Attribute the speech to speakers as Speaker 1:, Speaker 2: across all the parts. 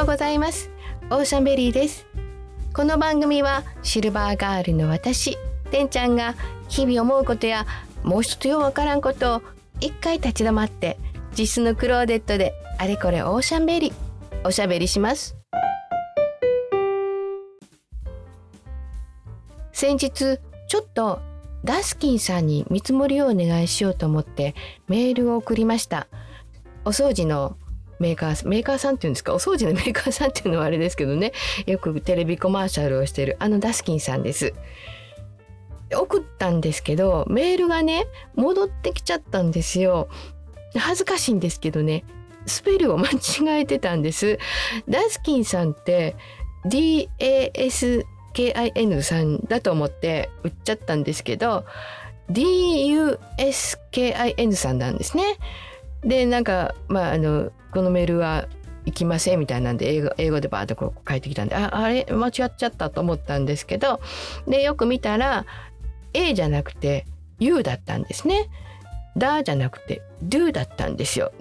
Speaker 1: ようございます。オーシャンベリーです。この番組はシルバーガールの私てんちゃんが日々思うことやもう一つようわからんことを一回立ち止まって自室のクローゼットであれこれオーシャンベリー。おしゃべりします。先日ちょっとダスキンさんに見積もりをお願いしようと思ってメールを送りました。お掃除のメーカーメーカーさんっていうんですか？お掃除のメーカーさんっていうのはあれですけどね。よくテレビコマーシャルをしてるあのダスキンさんです。送ったんですけどメールがね戻ってきちゃったんですよ。恥ずかしいんですけどね。スペルを間違えてたんです。ダスキンさんって DASKIN さんだと思って売っちゃったんですけど DUSKIN さんなんですね。でなんかまああのこのメールは行きませんみたいなんで英語英語でバーッとこう書いてきたんでああれ間違っちゃったと思ったんですけどでよく見たら A じゃなくて U だったんですね。だじゃなくて do だったんですよ。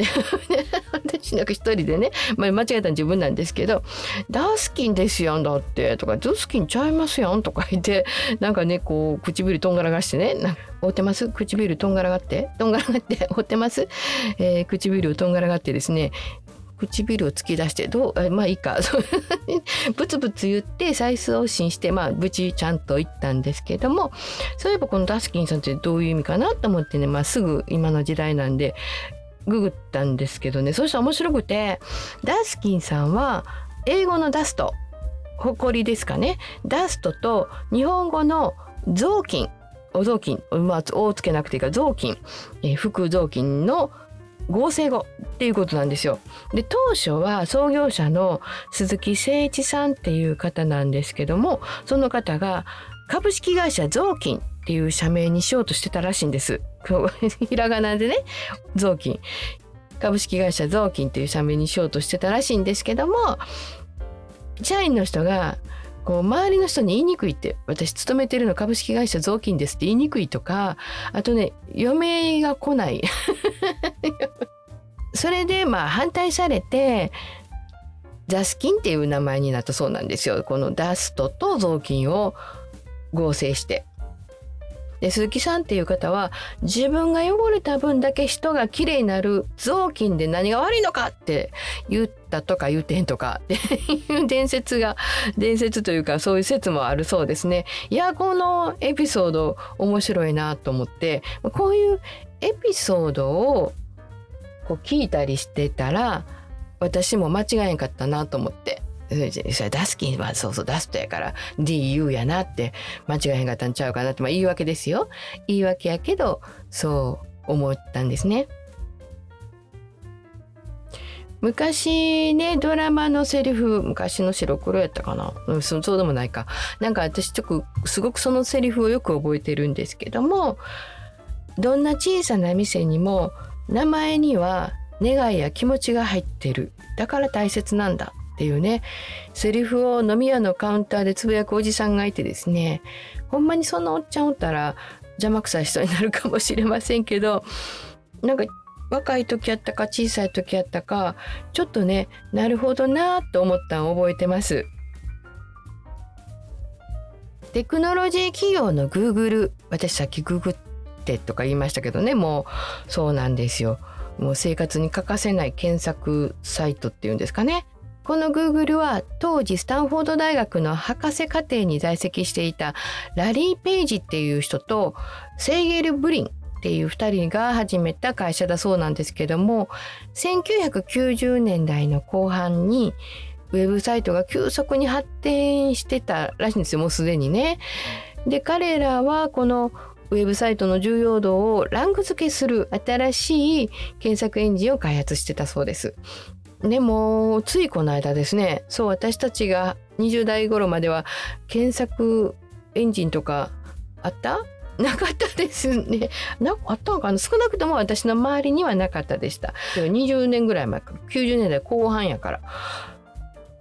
Speaker 1: 私なんか一人でね、まあ、間違えた自分なんですけど「ダースキンですやんだって」とか「ドスキンちゃいますやん」とか言ってなんかねこう唇とんがらがしてね「覆ってます。唇とんがらがって。とんがらがって 覆ってます、えー、唇をとんがらがってですね唇を突き出してどうまあいいか。ブツブツ言って再送信してまあ無事ちゃんと言ったんですけどもそういえばこのダスキンさんってどういう意味かなと思ってね、まあ、すぐ今の時代なんでググったんですけどね。そしたら面白くてダスキンさんは英語のダスト誇りですかね。ダストと日本語の雑巾。お雑巾、まあ、をつけなくていいから雑巾、えー、副雑巾の合成語っていうことなんですよ。で当初は創業者の鈴木誠一さんっていう方なんですけどもその方が株式会社雑巾っていう社名にしようとしてたらしいんです。ひらがなでね雑巾株式会社雑巾っていう社名にしようとしてたらしいんですけども社員の人がこう周りの人に言いにくいって私勤めてるの株式会社雑巾ですって言いにくいとかあとね嫁が来ない。それでまあ反対されてザスキンっていう名前になったそうなんですよ。このダストと雑巾を合成して。で鈴木さんっていう方は自分が汚れた分だけ人がきれいになる雑巾で何が悪いのかって言ったとか言うてんとかって いう伝説が伝説というかそういう説もあるそうですね。いやこのエピソード面白いなと思ってこういうエピソードをこう聞いたりしてたら私も間違えんかったなと思ってそれダスキンはそうそうダストやから DU やなって間違えへんかったんちゃうかなって、まあ、言い訳ですよ。言い訳やけどそう思ったんですね。昔ねドラマのセリフ昔の白黒やったかな、うん、そそうでもないか。なんか私ちょっとすごくそのセリフをよく覚えてるんですけどもどんな小さな店にも名前には願いや気持ちが入ってる。だから大切なんだ。っていうねセリフを飲み屋のカウンターでつぶやくおじさんがいてですねほんまにそんなおっちゃんおったら邪魔くさい人になるかもしれませんけどなんか若い時やったか小さい時やったかちょっとねなるほどなと思ったのを覚えてます。テクノロジー企業のグーグル私さっきググってとか言いましたけどねもうそうなんですよもう生活に欠かせない検索サイトっていうんですかねこの Google は当時スタンフォード大学の博士課程に在籍していたラリー・ペイジっていう人とセイゲル・ブリンっていう2人が始めた会社だそうなんですけども1990年代の後半にウェブサイトが急速に発展してたらしいんですよもうすでにね。で彼らはこのウェブサイトの重要度をランク付けする新しい検索エンジンを開発してたそうです。でもついこの間ですね。そう私たちが20代頃までは検索エンジンとかあった？なかったですね。なあったのかな？少なくとも私の周りにはなかったでした。20年ぐらい前か。ら90年代後半やから。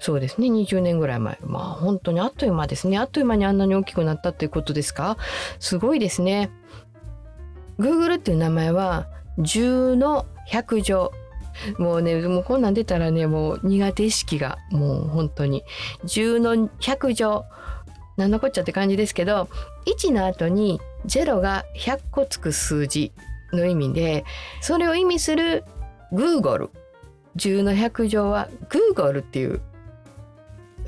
Speaker 1: そうですね。20年ぐらい前。まあ本当にあっという間ですね。あっという間にあんなに大きくなったっていうことですか？すごいですね。Google っていう名前は10の100乗もうねもうこんなん出たらねもう苦手意識がもう本当に。10の100乗何のこっちゃって感じですけど1の後に0が100個つく数字の意味でそれを意味する Google 10の100乗は Google っていう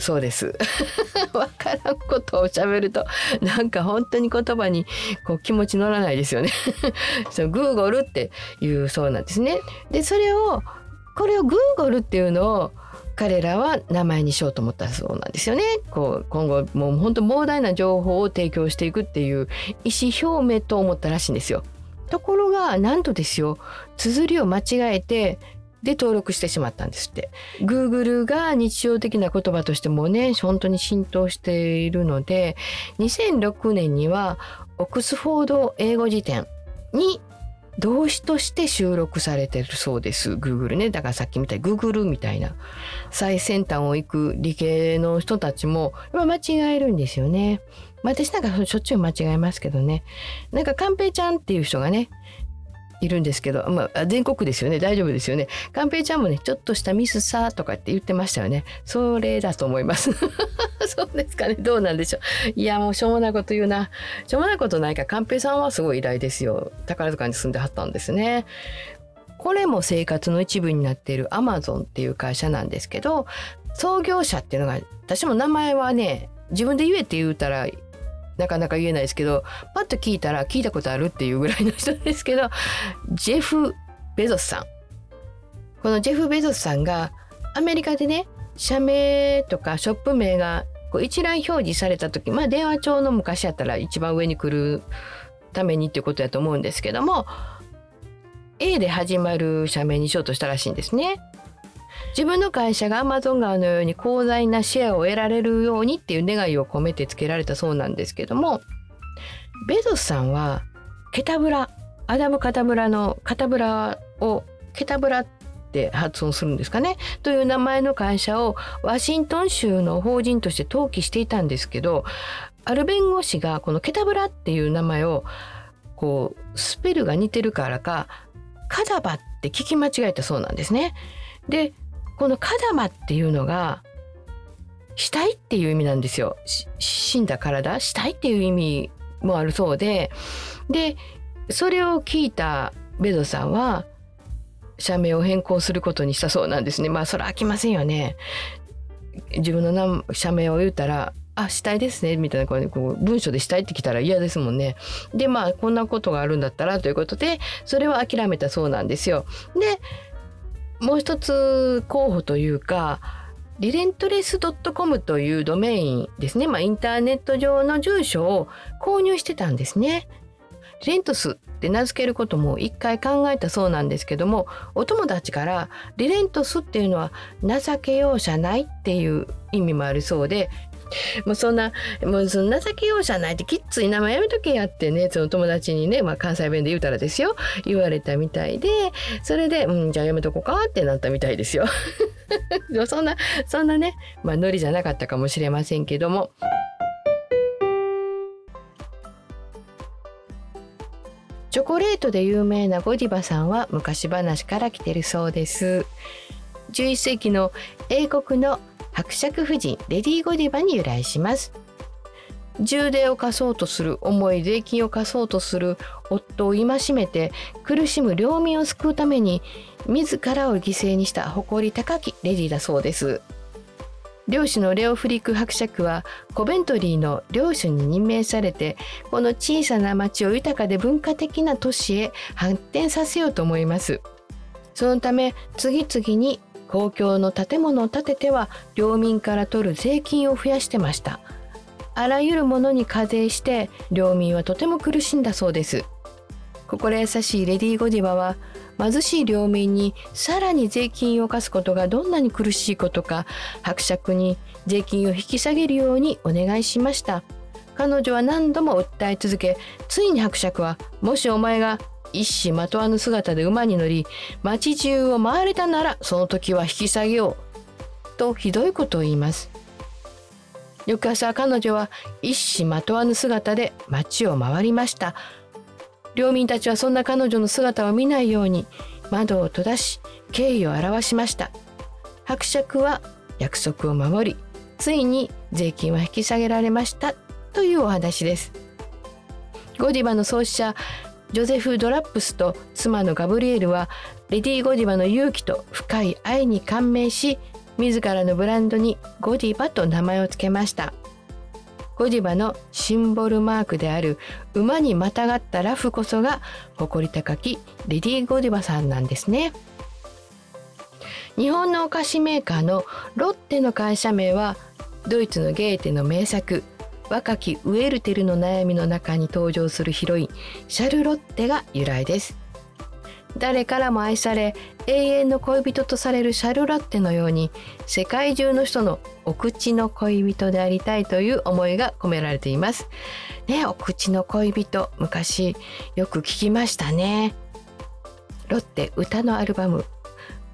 Speaker 1: そうです。わからんことを喋るとなんか本当に言葉にこう気持ち乗らないですよね。そう Google っていうそうなんですね。でそれをこれを Google っていうのを彼らは名前にしようと思ったそうなんですよね。こう今後もう本当膨大な情報を提供していくっていう意思表明と思ったらしいんですよ。ところがなんとですよ綴りを間違えてで登録してしまったんですって。Google が日常的な言葉としてもね本当に浸透しているので2006年にはオックスフォード英語辞典に動詞として収録されてるそうです Google ねだからさっきみたいに Google みたいな最先端を行く理系の人たちも間違えるんですよね。私なんかしょっちゅう間違えますけどねなんかカンペちゃんっていう人がねいるんですけど、まあ、全国ですよね。大丈夫ですよね。寛平ちゃんもねちょっとしたミスさとかって言ってましたよね。それだと思います。そうですかね。どうなんでしょう。いやもうしょうもないこと言うな。しょうもないことないか。寛平さんはすごい偉大ですよ。宝塚に住んではったんですね。これも生活の一部になっているアマゾンっていう会社なんですけど創業者っていうのが私も名前はね自分で言えって言うたらなかなか言えないですけどパッと聞いたら聞いたことあるっていうぐらいの人ですけどジェフ・ベゾスさんこのジェフ・ベゾスさんがアメリカでね社名とかショップ名がこう一覧表示された時まあ電話帳の昔やったら一番上に来るためにっていうことやと思うんですけども A で始まる社名にしようとしたらしいんですね。自分の会社がアマゾン川のように広大なシェアを得られるようにっていう願いを込めて付けられたそうなんですけどもベゾスさんはケタブラアダム・カタブラのカタブラをケタブラって発音するんですかね？という名前の会社をワシントン州の法人として登記していたんですけどある弁護士がこのケタブラっていう名前をこうスペルが似てるからかカダバって聞き間違えたそうなんですね。でこのカダマっていうのが死体っていう意味なんですよ。死んだ体？死体っていう意味もあるそうで。でそれを聞いたベドさんは社名を変更することにしたそうなんですね。まあそれ飽きませんよね。自分の社名を言ったらあ死体ですね。みたいなこう文章で死体ってきたら嫌ですもんね。でまあこんなことがあるんだったらということでそれを諦めたそうなんですよ。でもう一つ候補というかリレントレス .com というドメインですね、まあ、インターネット上の住所を購入してたんですね。リレントスって名付けることも一回考えたそうなんですけどもお友達からリレントスっていうのは情け容赦ないっていう意味もあるそうで もうそんなもうその情け容赦ないってきっつい名前やめとけやってねその友達にね、まあ、関西弁で言うたらですよ言われたみたいでそれで、うん、じゃあやめとこうかってなったみたいですよ。そんなそんなね、まあ、ノリじゃなかったかもしれませんけども。チョコレートで有名なゴディバさんは昔話から来てるそうです。11世紀の英国の伯爵夫人レディー・ゴディバに由来します。重税を課そうとする重い税金を課そうとする夫を戒めて苦しむ領民を救うために自らを犠牲にした誇り高きレディーだそうです。領主のレオ・フリック伯爵はコベントリーの領主に任命されてこの小さな町を豊かで文化的な都市へ発展させようと思います。そのため次々に公共の建物を建てては領民から取る税金を増やしてました。あらゆるものに課税して領民はとても苦しんだそうです。心優しいレディー・ゴディバは貧しい領民にさらに税金を課すことがどんなに苦しいことか伯爵に税金を引き下げるようにお願いしました。彼女は何度も訴え続けついに伯爵はもしお前が一糸まとわぬ姿で馬に乗り町中を回れたならその時は引き下げようとひどいことを言います。翌朝彼女は一糸まとわぬ姿で町を回りました。領民たちはそんな彼女の姿を見ないように窓を閉ざし敬意を表しました。伯爵は約束を守りついに税金は引き下げられましたというお話です。ゴディバの創始者ジョゼフ・ドラップスと妻のガブリエルはレディー・ゴディバの勇気と深い愛に感銘し自らのブランドにゴディバと名前を付けました。ゴディバのシンボルマークである馬にまたがったラフこそが誇り高きレディー・ゴディバさんなんですね。日本のお菓子メーカーのロッテの会社名はドイツのゲーテの名作若きウェルテルの悩みの中に登場するヒロインシャルロッテが由来です。誰からも愛され永遠の恋人とされるシャルロッテのように世界中の人のお口の恋人でありたいという思いが込められています。ねお口の恋人昔よく聞きましたね。ロッテ歌のアルバム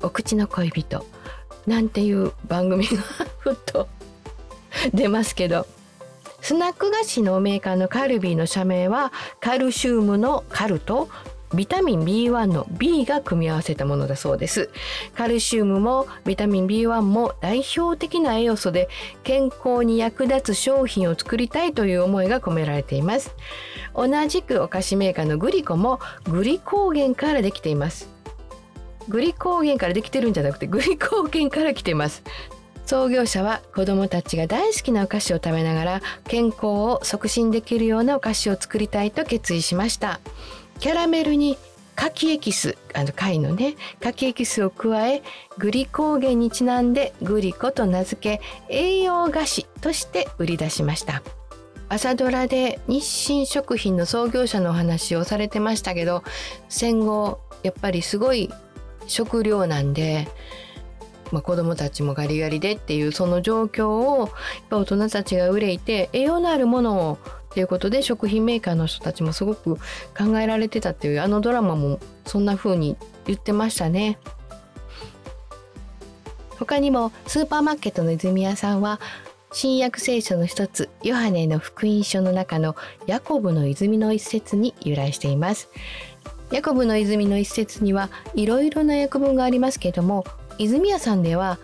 Speaker 1: お口の恋人なんていう番組が ふっと出ますけどスナック菓子のメーカーのカルビーの社名はカルシウムのカルとビタミン B1 の B が組み合わせたものだそうです。カルシウムもビタミン B1 も代表的な栄養素で健康に役立つ商品を作りたいという思いが込められています。同じくお菓子メーカーのグリコもグリコーゲンからできています。グリコーゲンからできてるんじゃなくてグリコーゲンから来ています。創業者は子どもたちが大好きなお菓子を食べながら健康を促進できるようなお菓子を作りたいと決意しました。キャラメルに柿エキスあの貝のね。柿エキスを加えグリコーゲンにちなんでグリコと名付け栄養菓子として売り出しました。朝ドラで日清食品の創業者のお話をされてましたけど戦後やっぱりすごい食料なんで、まあ、子供たちもガリガリでっていうその状況をやっぱ大人たちが憂いて栄養のあるものをっていうことで食品メーカーの人たちもすごく考えられてたっていうあのドラマもそんな風に言ってましたね。他にもスーパーマーケットの泉屋さんは新約聖書の一つヨハネの福音書の中のヤコブの泉の一節に由来していますヤコブの泉の一節にはいろいろな訳文がありますけども泉屋さんでは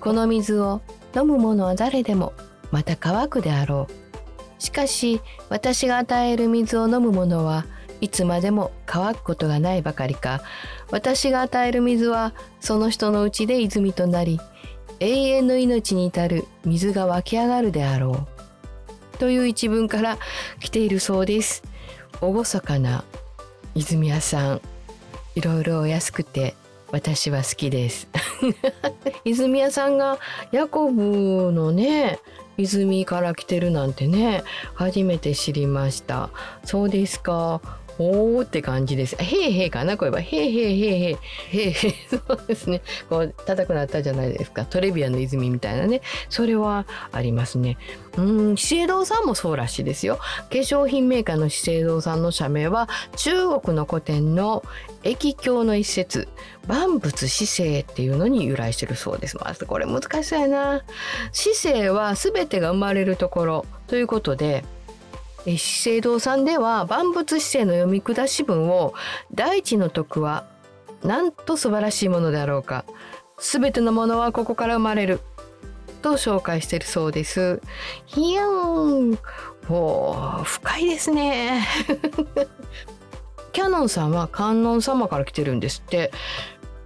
Speaker 1: この水を飲む者は誰でもまた乾くであろうしかし私が与える水を飲む者はいつまでも乾くことがないばかりか私が与える水はその人のうちで泉となり永遠の命に至る水が湧き上がるであろうという一文から来ているそうです。厳かな泉屋さんいろいろお安くて私は好きです。泉谷さんがヤコブのね泉から来てるなんてね初めて知りました。そうですか。おーって感じです。へいへいかな？これは。へいへいへいへい。へいへい。そうですね。こう、高くなったじゃないですか。トレビアの泉みたいなね。それはありますね。うん、資生堂さんもそうらしいですよ。化粧品メーカーの資生堂さんの社名は、中国の古典の液経の一節、万物姿勢っていうのに由来してるそうです。まずこれ難しそうやな。姿勢は全てが生まれるところということで、資生堂さんでは万物姿勢の読み下し文を大地の徳はなんと素晴らしいものであろうか。全てのものはここから生まれる。と紹介しているそうです。ひやんほう深いですね。キャノンさんは観音様から来てるんですって。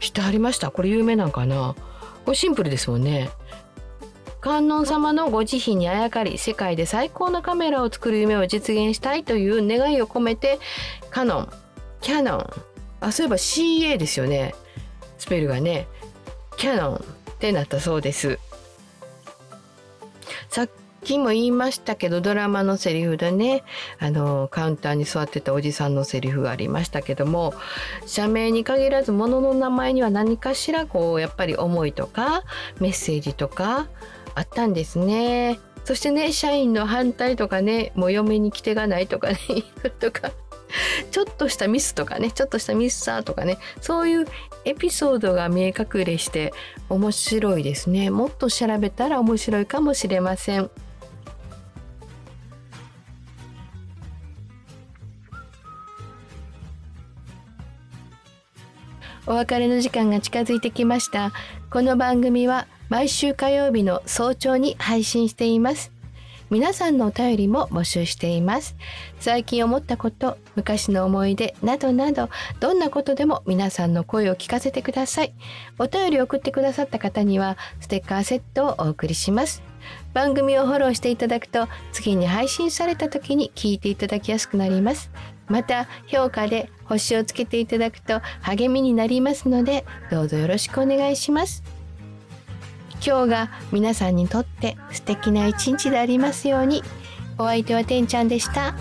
Speaker 1: 知ってありました？これ有名なんかな？これシンプルですもんね。観音様のご慈悲にあやかり世界で最高のカメラを作る夢を実現したいという願いを込めてカノンキャノン。あそういえば CA ですよね。スペルがね。キャノンってなったそうです。さっきも言いましたけどドラマのセリフでね。あのカウンターに座ってたおじさんのセリフがありましたけども社名に限らず物の名前には何かしらこうやっぱり思いとかメッセージとかあったんですね。そしてね社員の反対とかねもう嫁に来てがないとかね とかちょっとしたミスとかねちょっとしたミスさとかねそういうエピソードが見え隠れして面白いですねもっと調べたら面白いかもしれません。お別れの時間が近づいてきましたこの番組は毎週火曜日の早朝に配信しています。皆さんのお便りも募集しています。最近思ったこと昔の思い出などなどどんなことでも皆さんの声を聞かせてください。お便りを送ってくださった方にはステッカーセットをお送りします。番組をフォローしていただくと次に配信された時に聞いていただきやすくなります。また評価で星をつけていただくと励みになりますのでどうぞよろしくお願いします。今日が皆さんにとって素敵な一日でありますようにお相手はてんちゃんでした。